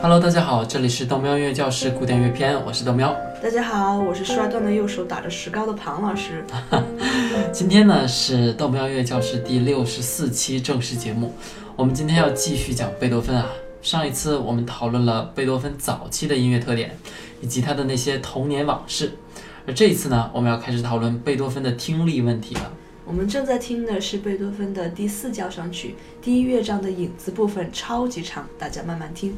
Hello，大家好，这里是豆喵音乐教室古典乐篇，我是豆喵。大家好，我是摔断了右手打着石膏的庞老师。今天呢是豆喵音乐教室第六十四期正式节目，我们今天要继续讲贝多芬啊。上一次我们讨论了贝多芬早期的音乐特点，以及他的那些童年往事，而这一次呢，我们要开始讨论贝多芬的听力问题了。我们正在听的是贝多芬的第四交响曲第一乐章的影子部分，超级长，大家慢慢听。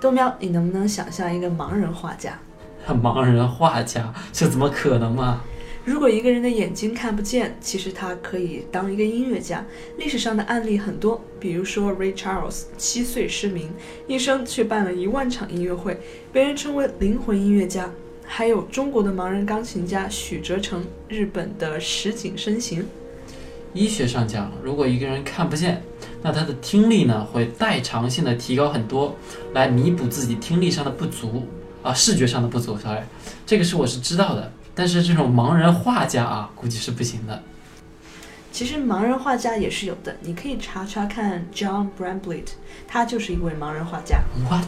豆喵，你能不能想象一个盲人画家？盲人画家，这怎么可能嘛？如果一个人的眼睛看不见，其实他可以当一个音乐家。历史上的案例很多，比如说 Ray Charles，七岁失明，一生却办了一万场音乐会，被人称为灵魂音乐家。还有中国的盲人钢琴家许哲成，日本的石井深行。医学上讲，如果一个人看不见，那他的听力呢会代偿性的提高很多，来弥补自己听力上的不足啊，视觉上的不足。sorry，这个是我是知道的。但是这种盲人画家啊，估计是不行的。其实盲人画家也是有的，你可以查查看 John Bramblett，他就是一位盲人画家。What？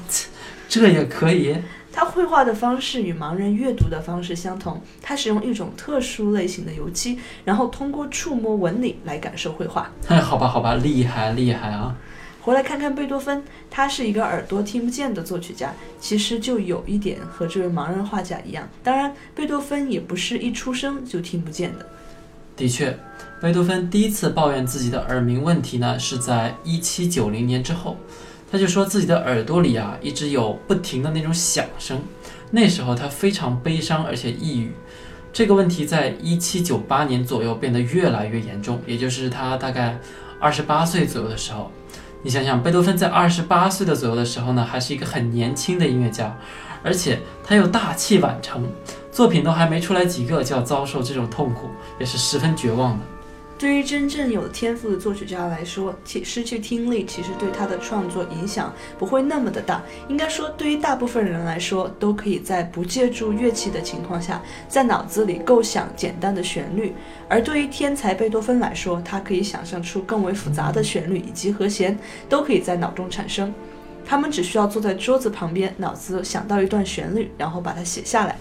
这也可以？他绘画的方式与盲人阅读的方式相同，他使用一种特殊类型的油漆，然后通过触摸纹理来感受绘画。哎，好吧，好吧，厉害厉害啊！回来看看贝多芬，他是一个耳朵听不见的作曲家，其实就有一点和这位盲人画家一样。当然，贝多芬也不是一出生就听不见的。的确，贝多芬第一次抱怨自己的耳鸣问题呢，是在一七九零年之后。他就说自己的耳朵里啊，一直有不停的那种响声。那时候他非常悲伤，而且抑郁。这个问题在一七九八年左右变得越来越严重，也就是他大概二十八岁左右的时候。你想想，贝多芬在二十八岁的左右的时候呢，还是一个很年轻的音乐家，而且他又大器晚成，作品都还没出来几个，就要遭受这种痛苦，也是十分绝望的。对于真正有天赋的作曲家来说，其失去听力其实对他的创作影响不会那么的大。应该说，对于大部分人来说，都可以在不借助乐器的情况下，在脑子里构想简单的旋律。而对于天才贝多芬来说，他可以想象出更为复杂的旋律以及和弦，都可以在脑中产生。他们只需要坐在桌子旁边，脑子想到一段旋律，然后把它写下来。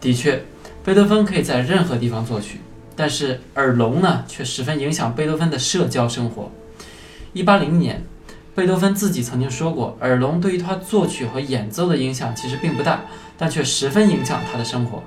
的确，贝多芬可以在任何地方作曲。但是耳聋呢，却十分影响贝多芬的社交生活。一八零年，贝多芬自己曾经说过，耳聋对于他作曲和演奏的影响其实并不大，但却十分影响他的生活。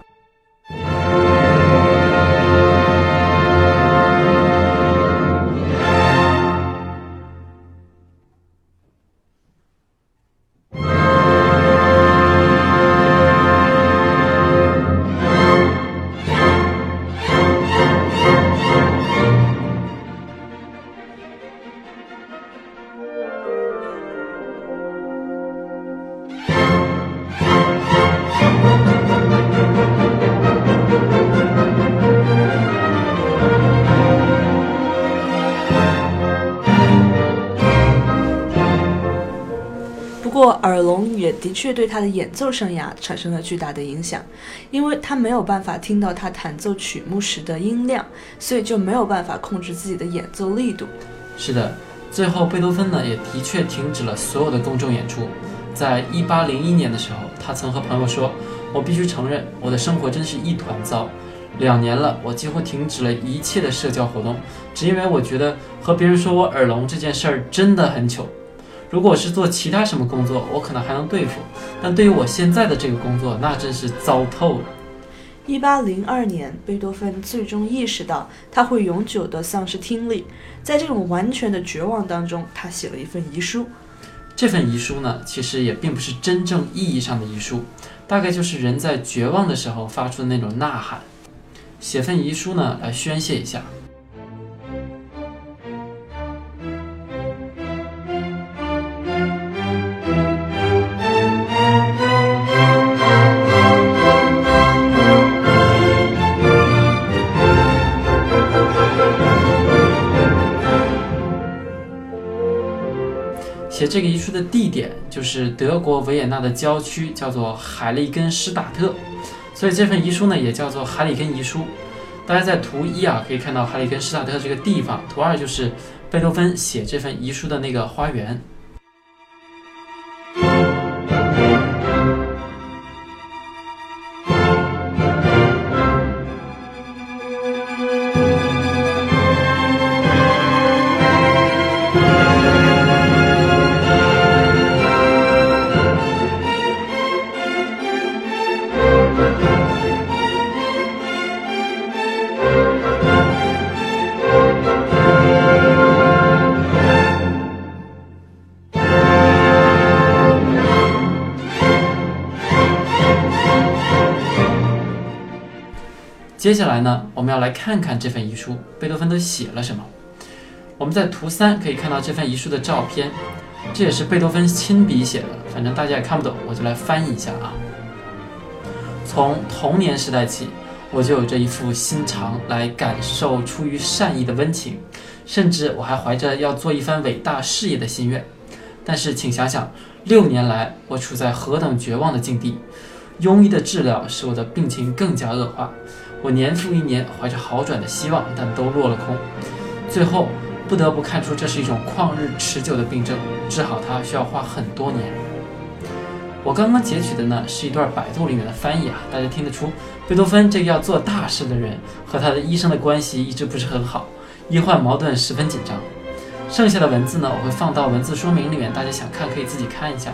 确对他的演奏生涯产生了巨大的影响，因为他没有办法听到他弹奏曲目时的音量，所以就没有办法控制自己的演奏力度。是的，最后贝多芬呢也的确停止了所有的公众演出。在一八零一年的时候，他曾和朋友说：“我必须承认，我的生活真是一团糟。两年了，我几乎停止了一切的社交活动，只因为我觉得和别人说我耳聋这件事儿真的很糗。如果是做其他什么工作，我可能还能对付，但对于我现在的这个工作，那真是糟透了。”一八零二年，贝多芬最终意识到他会永久地丧失听力，在这种完全的绝望当中，他写了一份遗书。这份遗书呢，其实也并不是真正意义上的遗书，大概就是人在绝望的时候发出的那种呐喊。写份遗书呢，来宣泄一下。写这个遗书的地点就是德国维也纳的郊区，叫做海利根施塔特，所以这份遗书呢也叫做海里根遗书。大家在图一啊可以看到海里根施塔特这个地方，图二就是贝多芬写这份遗书的那个花园。接下来呢，我们要来看看这份遗书，贝多芬都写了什么。我们在图三可以看到这份遗书的照片，这也是贝多芬亲笔写的，反正大家也看不懂，我就来翻译一下啊。从童年时代起，我就有着一副心肠来感受出于善意的温情，甚至我还怀着要做一番伟大事业的心愿。但是，请想想，六年来我处在何等绝望的境地，庸医的治疗使我的病情更加恶化。我年复一年怀着好转的希望，但都落了空。最后不得不看出这是一种旷日持久的病症，治好它需要花很多年。我刚刚截取的呢是一段百度里面的翻译啊，大家听得出贝多芬这个要做大事的人和他的医生的关系一直不是很好，医患矛盾十分紧张。剩下的文字呢我会放到文字说明里面，大家想看可以自己看一下。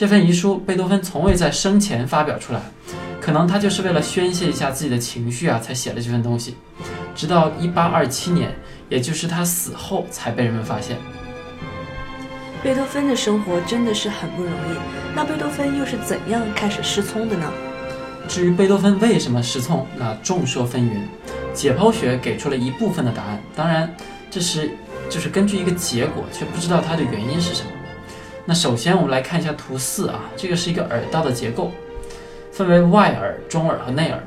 这份遗书，贝多芬从未在生前发表出来，可能他就是为了宣泄一下自己的情绪啊，才写了这份东西。直到1827年，也就是他死后，才被人们发现。贝多芬的生活真的是很不容易。那贝多芬又是怎样开始失聪的呢？至于贝多芬为什么失聪，那众说纷纭。解剖学给出了一部分的答案，当然这是就是根据一个结果，却不知道它的原因是什么。那首先我们来看一下图四啊，这个是一个耳道的结构，分为外耳、中耳和内耳。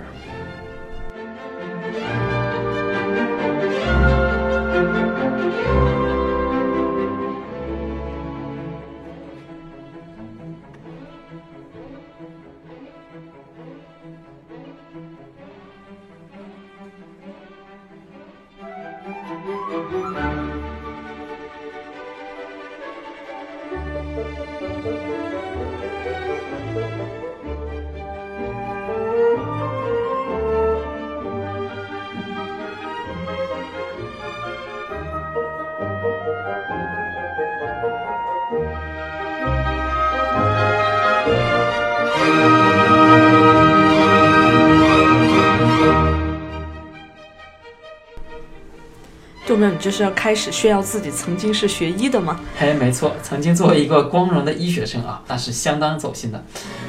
杜明，你这是要开始炫耀自己曾经是学医的吗？嘿，没错，曾经作为一个光荣的医学生啊，那是相当走心的。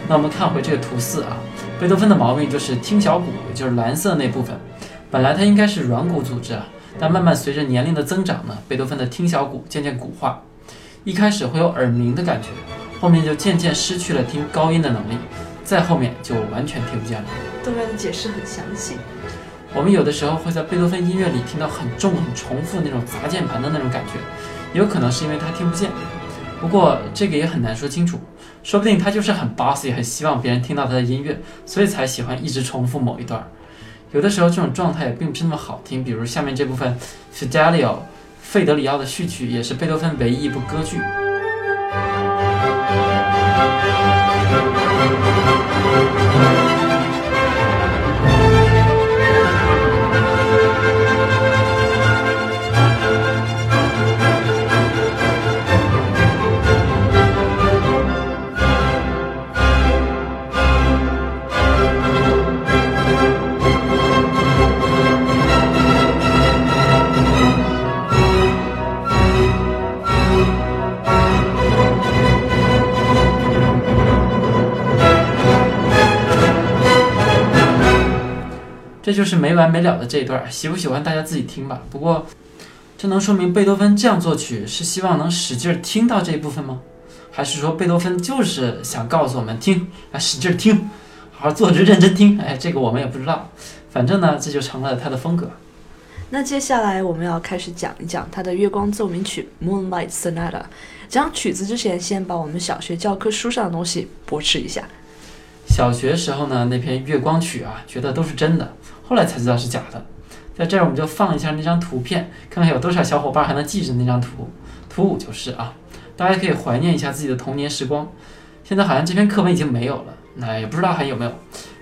那我们看回这个图四啊，贝多芬的毛病就是听小骨，也就是蓝色那部分，本来它应该是软骨组织啊，但慢慢随着年龄的增长呢，贝多芬的听小骨渐渐骨化。一开始会有耳鸣的感觉，后面就渐渐失去了听高音的能力，再后面就完全听不见了。东哥的解释很详细。我们有的时候会在贝多芬音乐里听到很重、很重复那种砸键盘的那种感觉，有可能是因为他听不见。不过这个也很难说清楚，说不定他就是很 bossy，很希望别人听到他的音乐，所以才喜欢一直重复某一段。有的时候这种状态也并不是那么好听，比如下面这部分 Fidelio，费德里奥的序曲也是贝多芬唯一一部歌剧。就是没完没了的这一段，喜不喜欢大家自己听吧。不过，这能说明贝多芬这样作曲是希望能使劲听到这一部分吗？还是说贝多芬就是想告诉我们听，啊使劲听，好好坐着认真听？哎，这个我们也不知道。反正呢，这就成了他的风格。那接下来我们要开始讲一讲他的《月光奏鸣曲》（Moonlight Sonata）。讲曲子之前，先把我们小学教科书上的东西驳斥一下。小学时候呢，那篇《月光曲》啊，觉得都是真的。后来才知道是假的，在这儿我们就放一下那张图片，看看有多少小伙伴还能记着那张图。图五就是啊，大家可以怀念一下自己的童年时光。现在好像这篇课本已经没有了，那也不知道还有没有。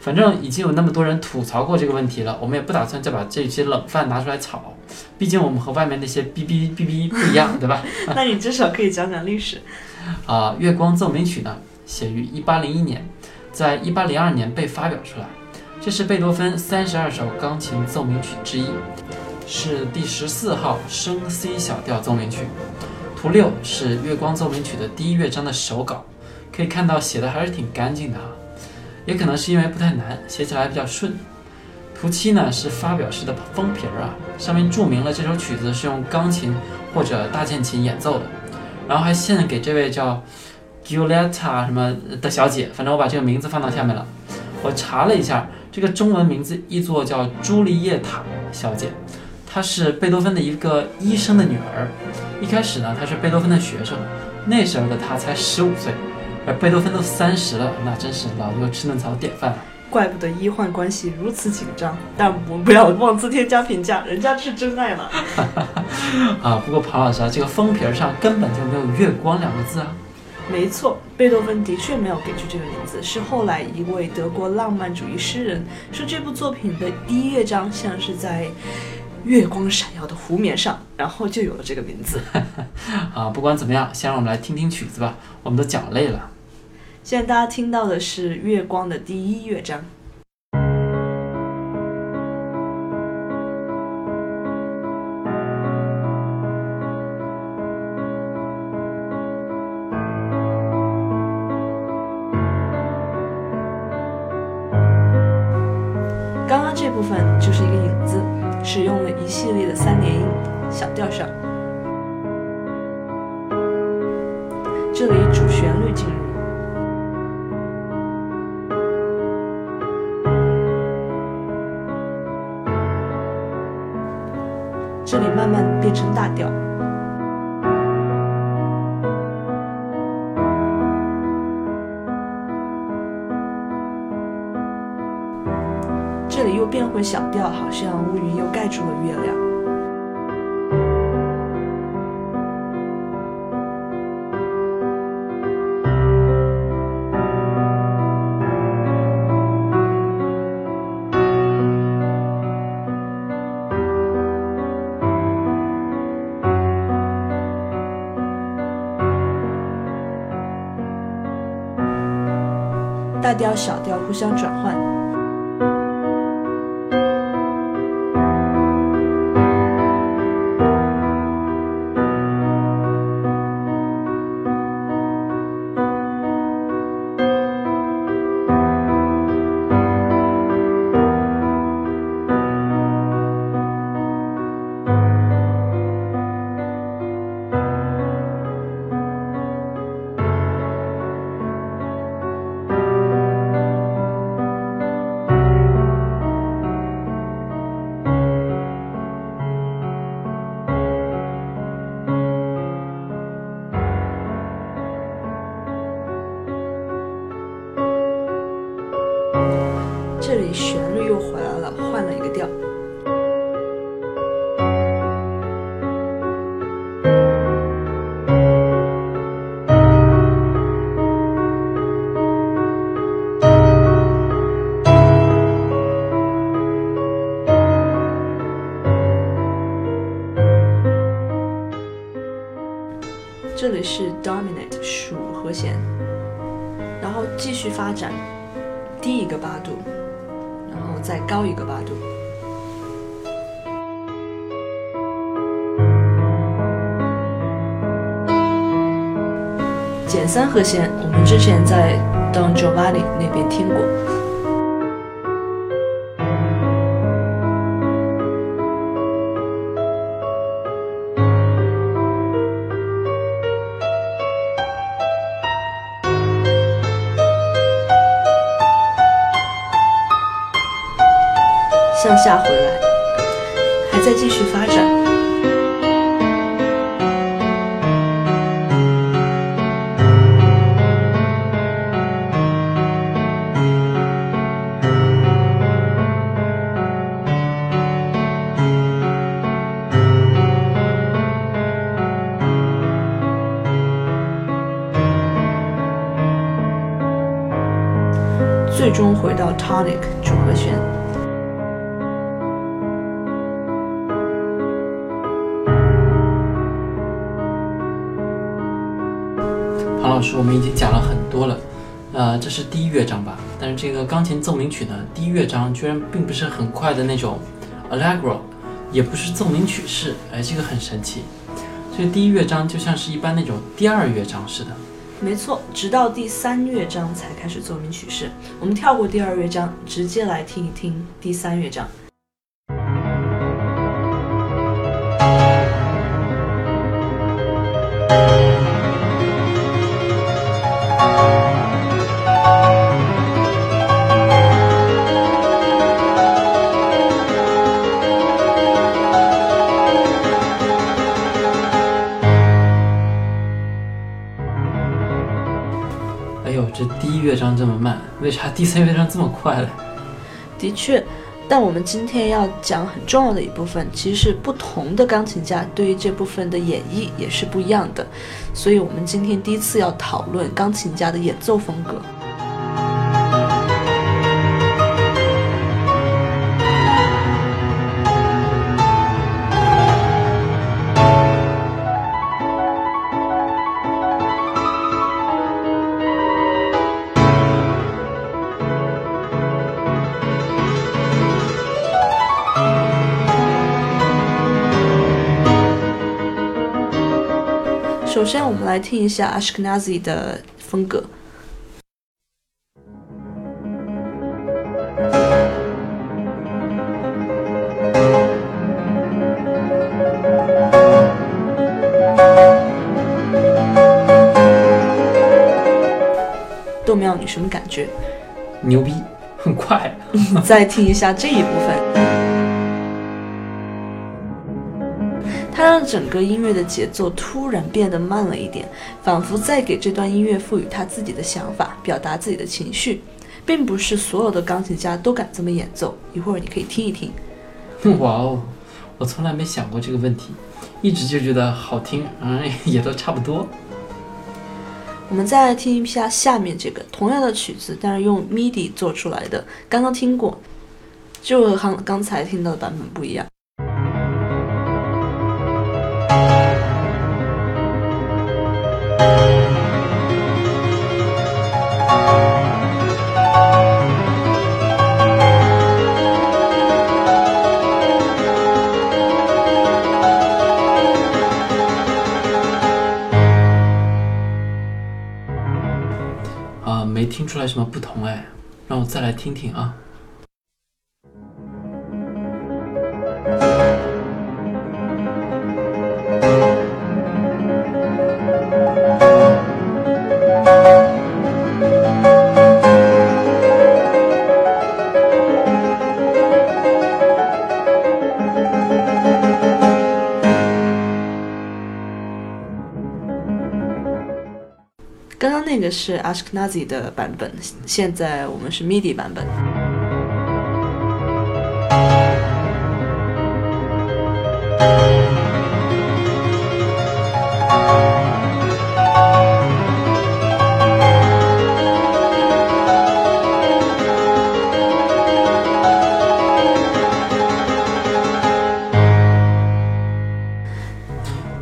反正已经有那么多人吐槽过这个问题了，我们也不打算再把这些冷饭拿出来炒。毕竟我们和外面那些哔哔哔哔不一样，对吧？那你至少可以讲讲历史。啊，《月光奏鸣曲》呢，写于一八零一年，在一八零二年被发表出来。这是贝多芬三十二首钢琴奏鸣曲之一，是第十四号升 C 小调奏鸣曲。图六是《月光奏鸣曲》的第一乐章的手稿，可以看到写的还是挺干净的哈，也可能是因为不太难，写起来比较顺。图七呢是发表时的封皮儿啊，上面注明了这首曲子是用钢琴或者大键琴演奏的，然后还献给这位叫 Giulietta 什么的小姐，反正我把这个名字放到下面了。我查了一下。这个中文名字译作叫朱丽叶塔小姐，她是贝多芬的一个医生的女儿。一开始呢，她是贝多芬的学生，那时候的她才十五岁，而贝多芬都三十了，那真是老牛吃嫩草典范了。怪不得医患关系如此紧张。但我们不要妄自添加评价，人家是真爱了。啊，不过庞老师啊，这个封皮上根本就没有“月光”两个字啊。没错，贝多芬的确没有给出这个名字，是后来一位德国浪漫主义诗人说这部作品的第一乐章像是在月光闪耀的湖面上，然后就有了这个名字。啊，不管怎么样，先让我们来听听曲子吧，我们都讲累了。现在大家听到的是月光的第一乐章。就是一个影子，使用了一系列的三连音小调上。这里主旋律进入，这里慢慢变成大调。这里又变回小调，好像乌云又盖住了月亮。大调、小调互相转换。又回来了，换了一个调。这里是 dominant 属和弦，然后继续发展，低一个八度，再高一个八度。减三和弦，我们之前在 Don Giovanni 那边听过。回到 tonic 主和弦。庞老师，我们已经讲了很多了，呃，这是第一乐章吧？但是这个钢琴奏鸣曲呢，第一乐章居然并不是很快的那种 allegro，也不是奏鸣曲式，哎，这个很神奇。这个第一乐章就像是一般那种第二乐章似的。没错，直到第三乐章才开始奏鸣曲式。我们跳过第二乐章，直接来听一听第三乐章。哎呦，这第一乐章这么慢，为啥第三乐章这么快了？的确，但我们今天要讲很重要的一部分，其实是不同的钢琴家对于这部分的演绎也是不一样的，所以我们今天第一次要讨论钢琴家的演奏风格。首先，我们来听一下 Ashkenazi 的风格。豆苗，你什么感觉？牛逼，很快。再听一下这一部分。它让整个音乐的节奏突然变得慢了一点，仿佛在给这段音乐赋予他自己的想法，表达自己的情绪，并不是所有的钢琴家都敢这么演奏。一会儿你可以听一听。哇哦，我从来没想过这个问题，一直就觉得好听，嗯，也都差不多。我们再来听一下下面这个同样的曲子，但是用 MIDI 做出来的，刚刚听过，就和刚刚才听到的版本不一样。出来什么不同哎，让我再来听听啊。那个是 Ashkenazi 的版本，现在我们是 MIDI 版本。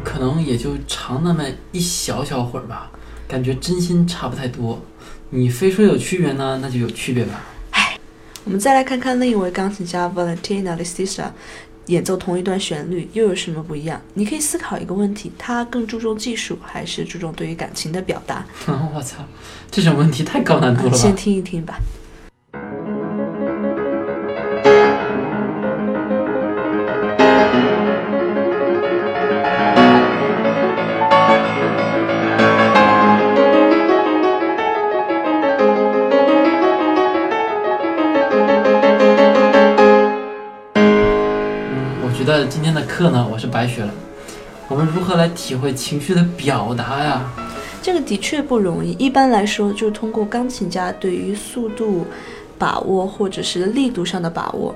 可能也就长那么一小小会儿吧。感觉真心差不太多。你非说有区别呢，那就有区别吧。我们再来看看另一位钢琴家 Valentina Lisisa 演奏同一段旋律又有什么不一样？你可以思考一个问题：他更注重技术，还是注重对于感情的表达？我操，这种问题太高难度了吧！先听一听吧。今天的课呢，我是白学了。我们如何来体会情绪的表达呀？这个的确不容易。一般来说，就通过钢琴家对于速度把握或者是力度上的把握，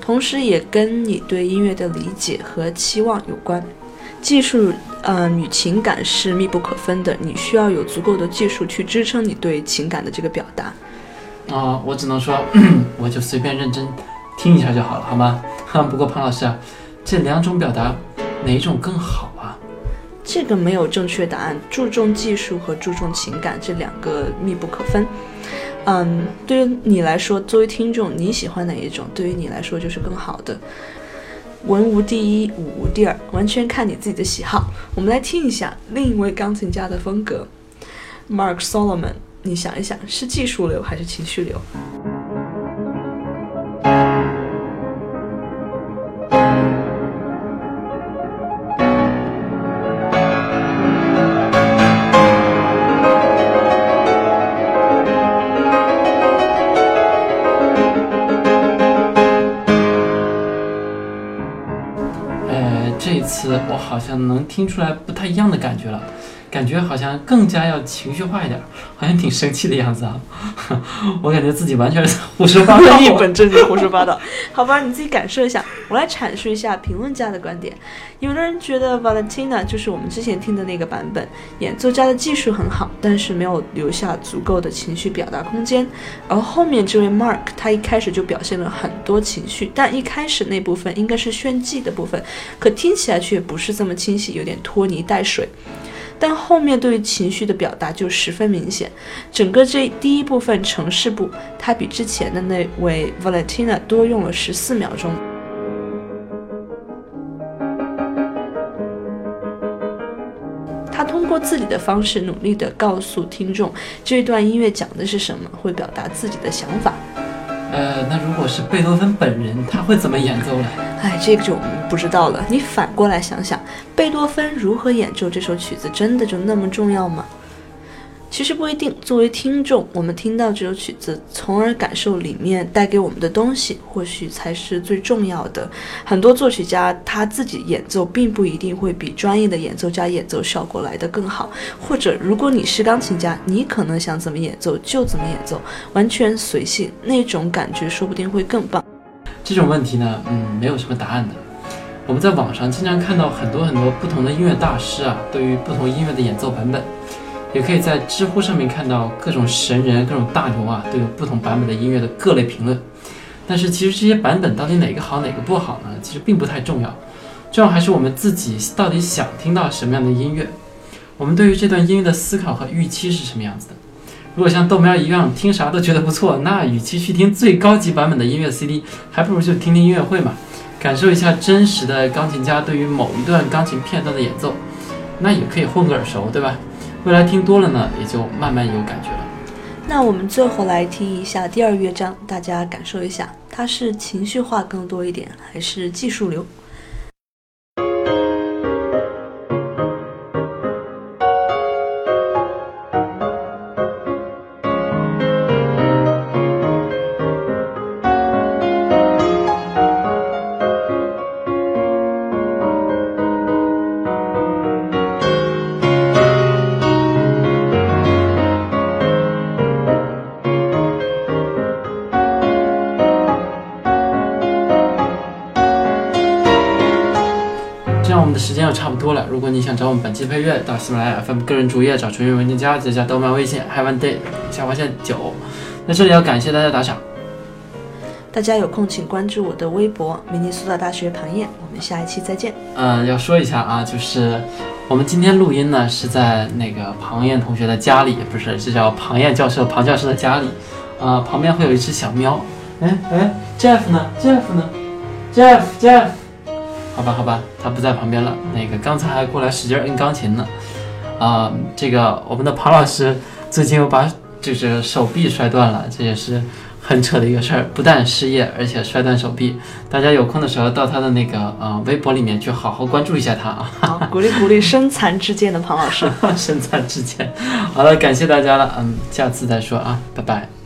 同时也跟你对音乐的理解和期望有关。技术，呃，与情感是密不可分的。你需要有足够的技术去支撑你对情感的这个表达。啊，我只能说，我就随便认真听一下就好了，好吗？不过潘老师啊。这两种表达，哪一种更好啊？这个没有正确答案。注重技术和注重情感这两个密不可分。嗯，对于你来说，作为听众，你喜欢哪一种？对于你来说就是更好的。文无第一，武无第二，完全看你自己的喜好。我们来听一下另一位钢琴家的风格，Mark Solomon。你想一想，是技术流还是情绪流？我好像能听出来不太一样的感觉了。感觉好像更加要情绪化一点，好像挺生气的样子啊！我感觉自己完全是胡说八道，一本正经胡说八道。好吧，你自己感受一下。我来阐述一下评论家的观点。有的人觉得 Valentina 就是我们之前听的那个版本，演奏家的技术很好，但是没有留下足够的情绪表达空间。而后面这位 Mark，他一开始就表现了很多情绪，但一开始那部分应该是炫技的部分，可听起来却不是这么清晰，有点拖泥带水。但后面对于情绪的表达就十分明显，整个这第一部分城市部，它比之前的那位 Valentina 多用了十四秒钟。他通过自己的方式努力地告诉听众这段音乐讲的是什么，会表达自己的想法。呃，那如果是贝多芬本人，他会怎么演奏呢？哎，这个就不知道了。你反过来想想，贝多芬如何演奏这首曲子，真的就那么重要吗？其实不一定。作为听众，我们听到这首曲子，从而感受里面带给我们的东西，或许才是最重要的。很多作曲家他自己演奏，并不一定会比专业的演奏家演奏效果来得更好。或者，如果你是钢琴家，你可能想怎么演奏就怎么演奏，完全随性，那种感觉说不定会更棒。这种问题呢，嗯，没有什么答案的。我们在网上经常看到很多很多不同的音乐大师啊，对于不同音乐的演奏版本。也可以在知乎上面看到各种神人、各种大牛啊，都有不同版本的音乐的各类评论。但是其实这些版本到底哪个好哪个不好呢？其实并不太重要，重要还是我们自己到底想听到什么样的音乐，我们对于这段音乐的思考和预期是什么样子的。如果像豆苗一样听啥都觉得不错，那与其去听最高级版本的音乐 CD，还不如就听听音乐会嘛，感受一下真实的钢琴家对于某一段钢琴片段的演奏，那也可以混个耳熟，对吧？未来听多了呢，也就慢慢有感觉了。那我们最后来听一下第二乐章，大家感受一下，它是情绪化更多一点，还是技术流？想找我们本期配乐，到喜马拉雅 FM 个人主页找纯音文件夹，再加豆瓣微信 Have a day 下划线九。那这里要感谢大家打赏，大家有空请关注我的微博明尼苏达大学庞燕，我们下一期再见。呃，要说一下啊，就是。我们今天录音呢是在那个庞燕同学的家里，不是，这叫庞燕教授庞教授的家里。啊、旁边会有一只小喵。哎哎，Jeff 呢？Jeff 呢？Jeff Jeff。好吧好吧，他不在旁边了。那个刚才还过来使劲摁钢琴呢。啊、这个我们的庞老师最近又把就是手臂摔断了，这也是很扯的一个事儿。不但失业，而且摔断手臂。大家有空的时候到他的那个呃微博里面去好好关注一下他啊。好，鼓励鼓励身残志坚的庞老师。身残志坚。好了，感谢大家了，嗯，下次再说啊，拜拜。